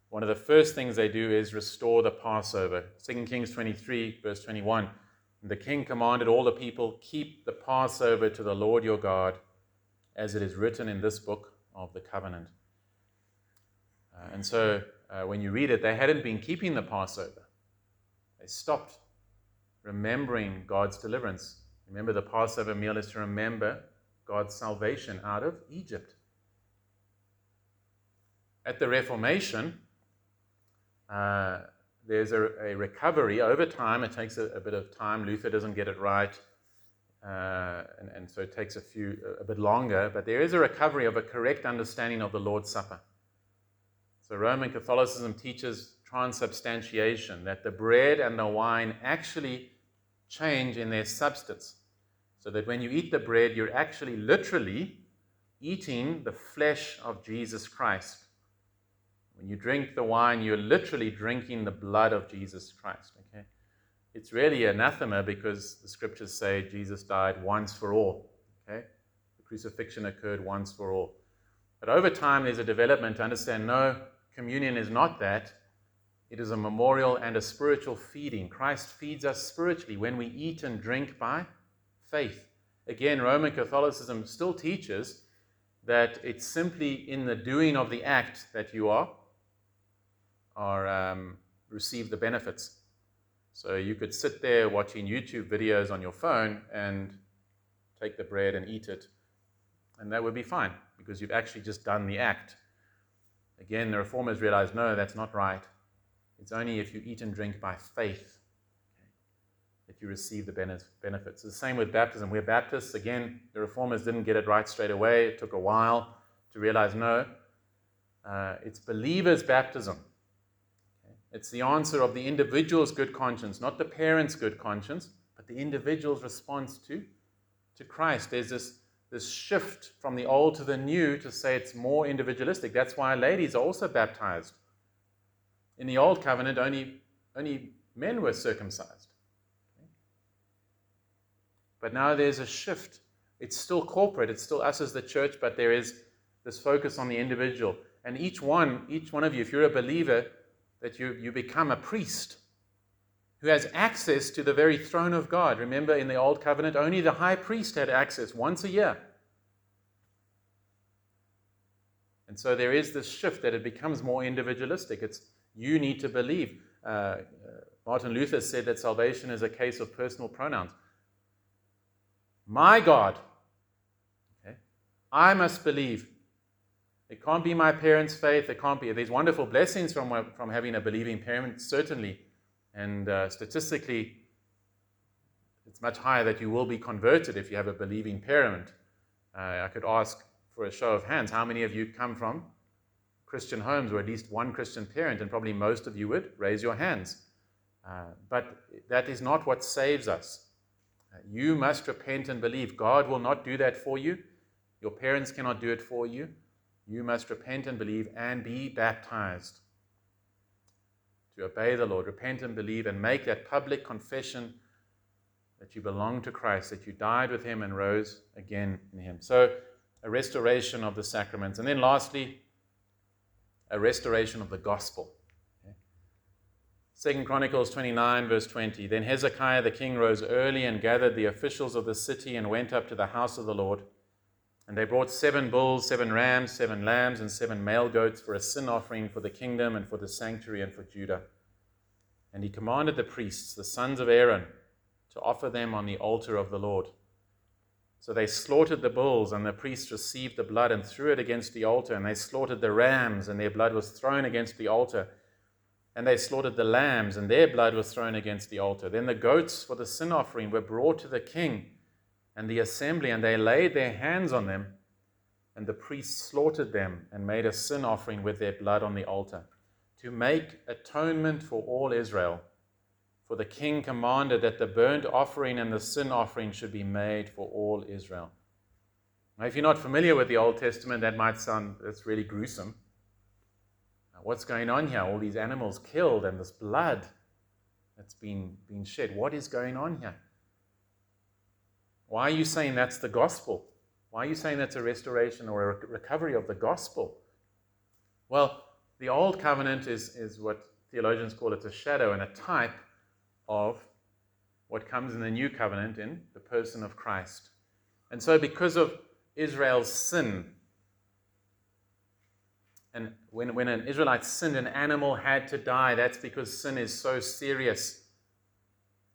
one of the first things they do is restore the Passover. 2 Kings 23, verse 21. The king commanded all the people, Keep the Passover to the Lord your God, as it is written in this book of the covenant. Uh, and so uh, when you read it, they hadn't been keeping the Passover. They stopped remembering God's deliverance. Remember, the Passover meal is to remember God's salvation out of Egypt. At the Reformation, uh, there's a, a, recovery over time. It takes a, a, bit of time. Luther doesn't get it right, uh, and, and, so it takes a few a bit longer. But there is a recovery of a correct understanding of the Lord's Supper. So Roman Catholicism teaches transubstantiation, that the bread and the wine actually change in their substance, so that when you eat the bread, you're actually literally eating the flesh of Jesus Christ. When you drink the wine, you're literally drinking the blood of Jesus Christ. Okay? It's really anathema because the scriptures say Jesus died once for all. Okay? The crucifixion occurred once for all. But over time, there's a development to understand no, communion is not that. It is a memorial and a spiritual feeding. Christ feeds us spiritually when we eat and drink by faith. Again, Roman Catholicism still teaches that it's simply in the doing of the act that you are are um, receive the benefits. So you could sit there watching YouTube videos on your phone and take the bread and eat it, and that would be fine because you've actually just done the act. Again, the reformers realized no, that's not right. It's only if you eat and drink by faith that you receive the benefits. It's the same with baptism. We're Baptists. Again, the reformers didn't get it right straight away. It took a while to realize no, uh, it's believers' baptism. It's the answer of the individual's good conscience, not the parent's good conscience, but the individual's response to, to Christ. There's this, this shift from the old to the new to say it's more individualistic. That's why ladies are also baptized. In the old covenant, only, only men were circumcised. But now there's a shift. It's still corporate, it's still us as the church, but there is this focus on the individual. And each one, each one of you, if you're a believer, that you, you become a priest who has access to the very throne of God. Remember, in the Old Covenant, only the high priest had access once a year. And so there is this shift that it becomes more individualistic. It's you need to believe. Uh, uh, Martin Luther said that salvation is a case of personal pronouns. My God, okay, I must believe it can't be my parents' faith. It can't be. There's wonderful blessings from, from having a believing parent, certainly. And uh, statistically, it's much higher that you will be converted if you have a believing parent. Uh, I could ask for a show of hands how many of you come from Christian homes or at least one Christian parent, and probably most of you would raise your hands. Uh, but that is not what saves us. Uh, you must repent and believe. God will not do that for you. Your parents cannot do it for you you must repent and believe and be baptized to obey the Lord. Repent and believe and make that public confession that you belong to Christ, that you died with Him and rose again in Him. So, a restoration of the sacraments. And then, lastly, a restoration of the gospel. Second Chronicles 29, verse 20. Then Hezekiah the king rose early and gathered the officials of the city and went up to the house of the Lord. And they brought seven bulls, seven rams, seven lambs, and seven male goats for a sin offering for the kingdom and for the sanctuary and for Judah. And he commanded the priests, the sons of Aaron, to offer them on the altar of the Lord. So they slaughtered the bulls, and the priests received the blood and threw it against the altar. And they slaughtered the rams, and their blood was thrown against the altar. And they slaughtered the lambs, and their blood was thrown against the altar. Then the goats for the sin offering were brought to the king and the assembly, and they laid their hands on them, and the priests slaughtered them and made a sin offering with their blood on the altar to make atonement for all Israel. For the king commanded that the burnt offering and the sin offering should be made for all Israel. Now, if you're not familiar with the Old Testament, that might sound that's really gruesome. Now, what's going on here? All these animals killed and this blood that's been, been shed. What is going on here? Why are you saying that's the gospel? Why are you saying that's a restoration or a recovery of the gospel? Well, the old covenant is, is what theologians call it a shadow and a type of what comes in the new covenant in the person of Christ. And so, because of Israel's sin, and when, when an Israelite sinned, an animal had to die. That's because sin is so serious.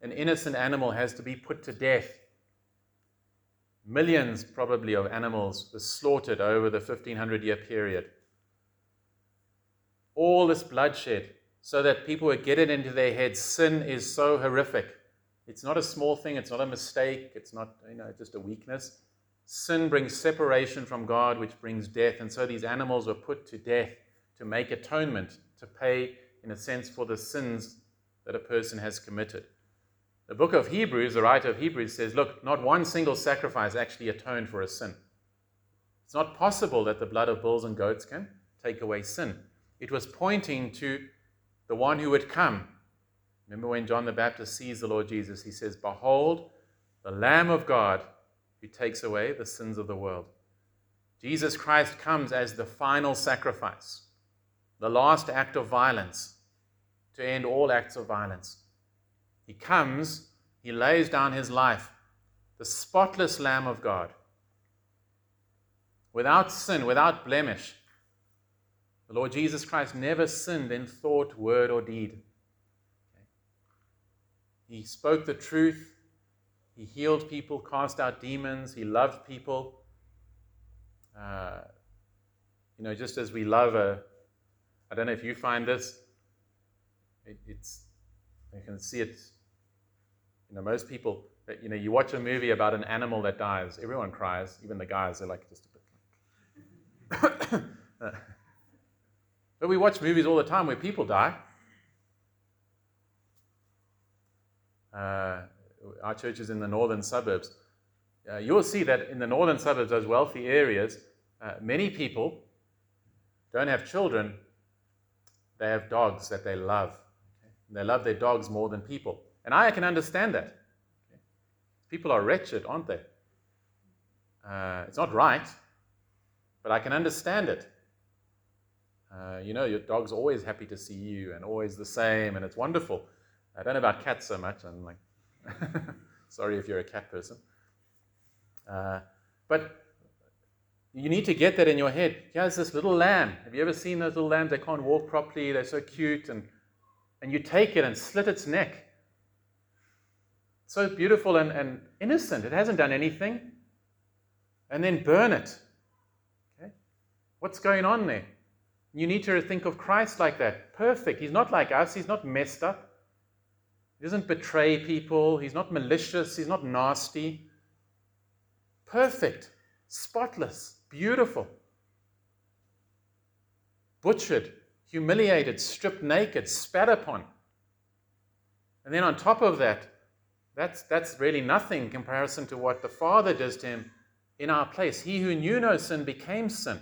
An innocent animal has to be put to death. Millions, probably, of animals were slaughtered over the 1500 year period. All this bloodshed, so that people would get it into their heads sin is so horrific. It's not a small thing, it's not a mistake, it's not you know, just a weakness. Sin brings separation from God, which brings death. And so these animals were put to death to make atonement, to pay, in a sense, for the sins that a person has committed. The book of Hebrews, the writer of Hebrews says, look, not one single sacrifice actually atoned for a sin. It's not possible that the blood of bulls and goats can take away sin. It was pointing to the one who would come. Remember when John the Baptist sees the Lord Jesus, he says, Behold, the Lamb of God who takes away the sins of the world. Jesus Christ comes as the final sacrifice, the last act of violence to end all acts of violence. He comes, he lays down his life, the spotless Lamb of God, without sin, without blemish. The Lord Jesus Christ never sinned in thought, word, or deed. He spoke the truth he healed people, cast out demons, he loved people. Uh, you know, just as we love a, I don't know if you find this, it, it's, you can see it, you know, most people, you know, you watch a movie about an animal that dies, everyone cries, even the guys, they're like just a bit like. but we watch movies all the time where people die. Uh, our church is in the northern suburbs, uh, you'll see that in the northern suburbs, those wealthy areas, uh, many people don't have children, they have dogs that they love. They love their dogs more than people. And I can understand that. People are wretched, aren't they? Uh, it's not right, but I can understand it. Uh, you know, your dog's always happy to see you and always the same, and it's wonderful. I don't know about cats so much. I'm like, Sorry if you're a cat person. Uh, but you need to get that in your head. Here's this little lamb. Have you ever seen those little lambs? They can't walk properly. They're so cute. And, and you take it and slit its neck. So beautiful and, and innocent. It hasn't done anything. And then burn it. Okay? What's going on there? You need to think of Christ like that. Perfect. He's not like us. He's not messed up. He doesn't betray people. He's not malicious. He's not nasty. Perfect, spotless, beautiful. Butchered, humiliated, stripped naked, spat upon. And then on top of that, that's, that's really nothing in comparison to what the Father does to him in our place. He who knew no sin became sin.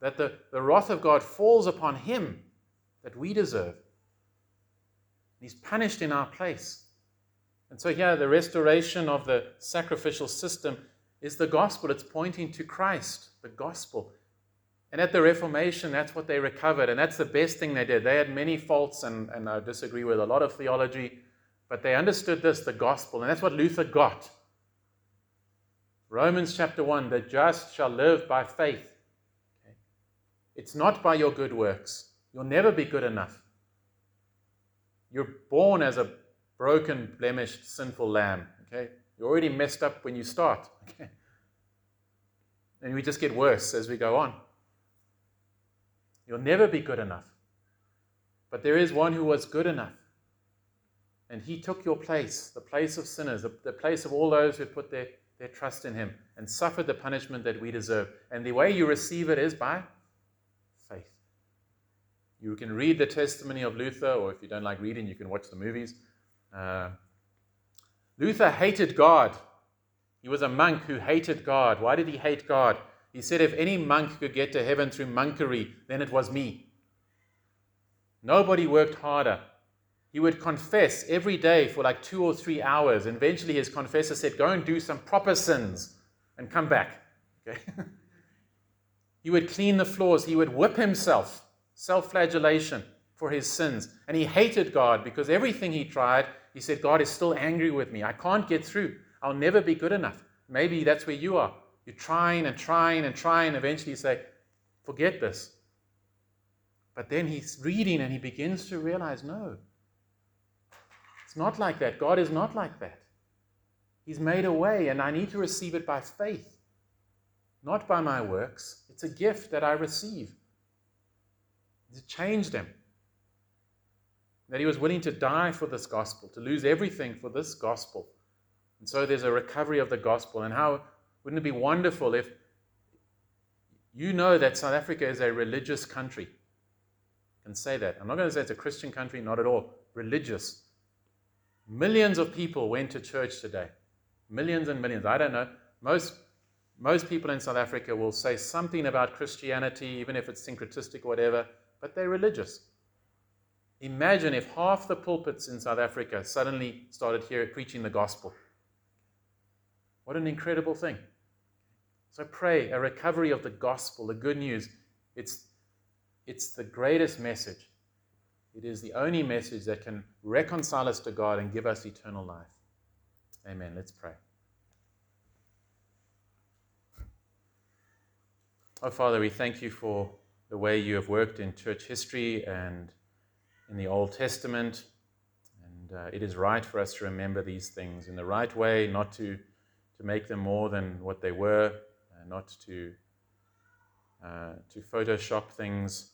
That the, the wrath of God falls upon him that we deserve. He's punished in our place. And so, here, the restoration of the sacrificial system is the gospel. It's pointing to Christ, the gospel. And at the Reformation, that's what they recovered. And that's the best thing they did. They had many faults, and, and I disagree with a lot of theology, but they understood this, the gospel. And that's what Luther got. Romans chapter 1 the just shall live by faith. Okay? It's not by your good works. You'll never be good enough. You're born as a broken, blemished, sinful lamb. Okay? You're already messed up when you start. Okay? And we just get worse as we go on. You'll never be good enough. But there is one who was good enough. And he took your place, the place of sinners, the, place of all those who put their, their trust in him, and suffered the punishment that we deserve. And the way you receive it is by faith. you can read the testimony of Luther, or if you don't like reading, you can watch the movies. Uh, Luther hated God. He was a monk who hated God. Why did he hate God? He said, if any monk could get to heaven through monkery, then it was me. Nobody worked harder. He would confess every day for like two or three hours. And eventually his confessor said, Go and do some proper sins. and come back. Okay? he would clean the floors, he would whip himself, self flagellation for his sins. And he hated God because everything he tried, he said, God is still angry with me. I can't get through. I'll never be good enough. Maybe that's where you are. You're trying and trying and trying. Eventually, you say, Forget this. But then he's reading and he begins to realize no, it's not like that. God is not like that. He's made a way, and I need to receive it by faith, not by my works. It's a gift that I receive. It changed him. That he was willing to die for this gospel, to lose everything for this gospel. And so there's a recovery of the gospel. And how wouldn't it be wonderful if you know that South Africa is a religious country? I can say that. I'm not going to say it's a Christian country, not at all. Religious. Millions of people went to church today. Millions and millions. I don't know. Most, most people in South Africa will say something about Christianity, even if it's syncretistic or whatever, but they're religious. Imagine if half the pulpits in South Africa suddenly started here preaching the gospel. What an incredible thing. So pray a recovery of the gospel, the good news. It's, it's the greatest message. It is the only message that can reconcile us to God and give us eternal life. Amen. Let's pray. Oh, Father, we thank you for the way you have worked in church history and in the Old Testament. And uh, it is right for us to remember these things in the right way, not to, to make them more than what they were, uh, not to, uh, to Photoshop things,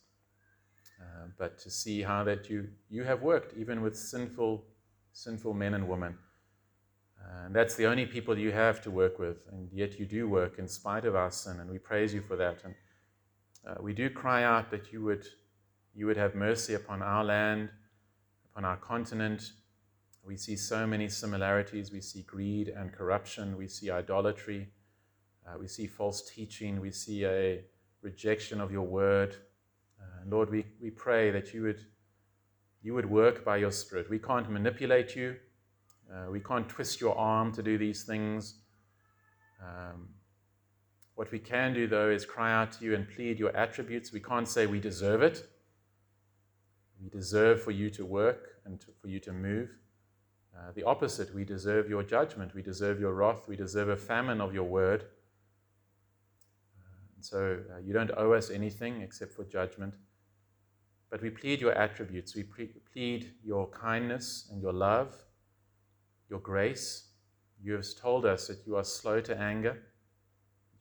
uh, but to see how that you, you have worked, even with sinful, sinful men and women. And that's the only people you have to work with, and yet you do work in spite of our sin, and we praise you for that. And uh, we do cry out that you would, you would have mercy upon our land, upon our continent. We see so many similarities. We see greed and corruption. We see idolatry. Uh, we see false teaching. We see a rejection of your word. Uh, Lord, we, we pray that you would, you would work by your Spirit. We can't manipulate you. Uh, we can't twist your arm to do these things. Um, what we can do, though, is cry out to you and plead your attributes. We can't say we deserve it. We deserve for you to work and to, for you to move. Uh, the opposite, we deserve your judgment. We deserve your wrath. We deserve a famine of your word. Uh, and so uh, you don't owe us anything except for judgment. But we plead your attributes. We plead your kindness and your love your grace. You have told us that you are slow to anger,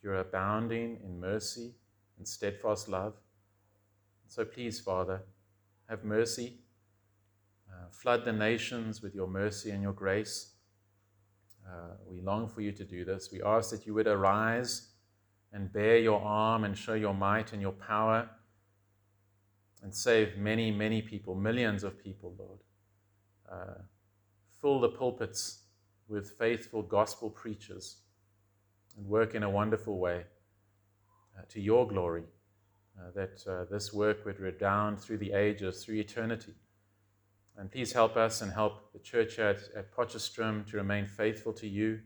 you're abounding in mercy and steadfast love. So please, Father, have mercy. Uh, flood the nations with your mercy and your grace. Uh, we long for you to do this. We ask that you would arise and bear your arm and show your might and your power and save many, many people, millions of people, Lord. Uh, fill the pulpits with faithful gospel preachers and work in a wonderful way uh, to your glory, uh, that uh, this work would redound through the ages, through eternity. And please help us and help the church at, at to remain faithful to you,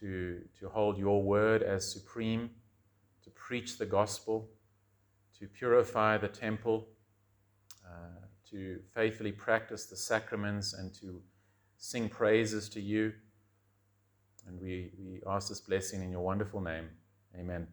to, to hold your word as supreme, to preach the gospel, to purify the temple uh, to faithfully practice the sacraments and to sing praises to you. And we, we ask this blessing in your wonderful name. Amen.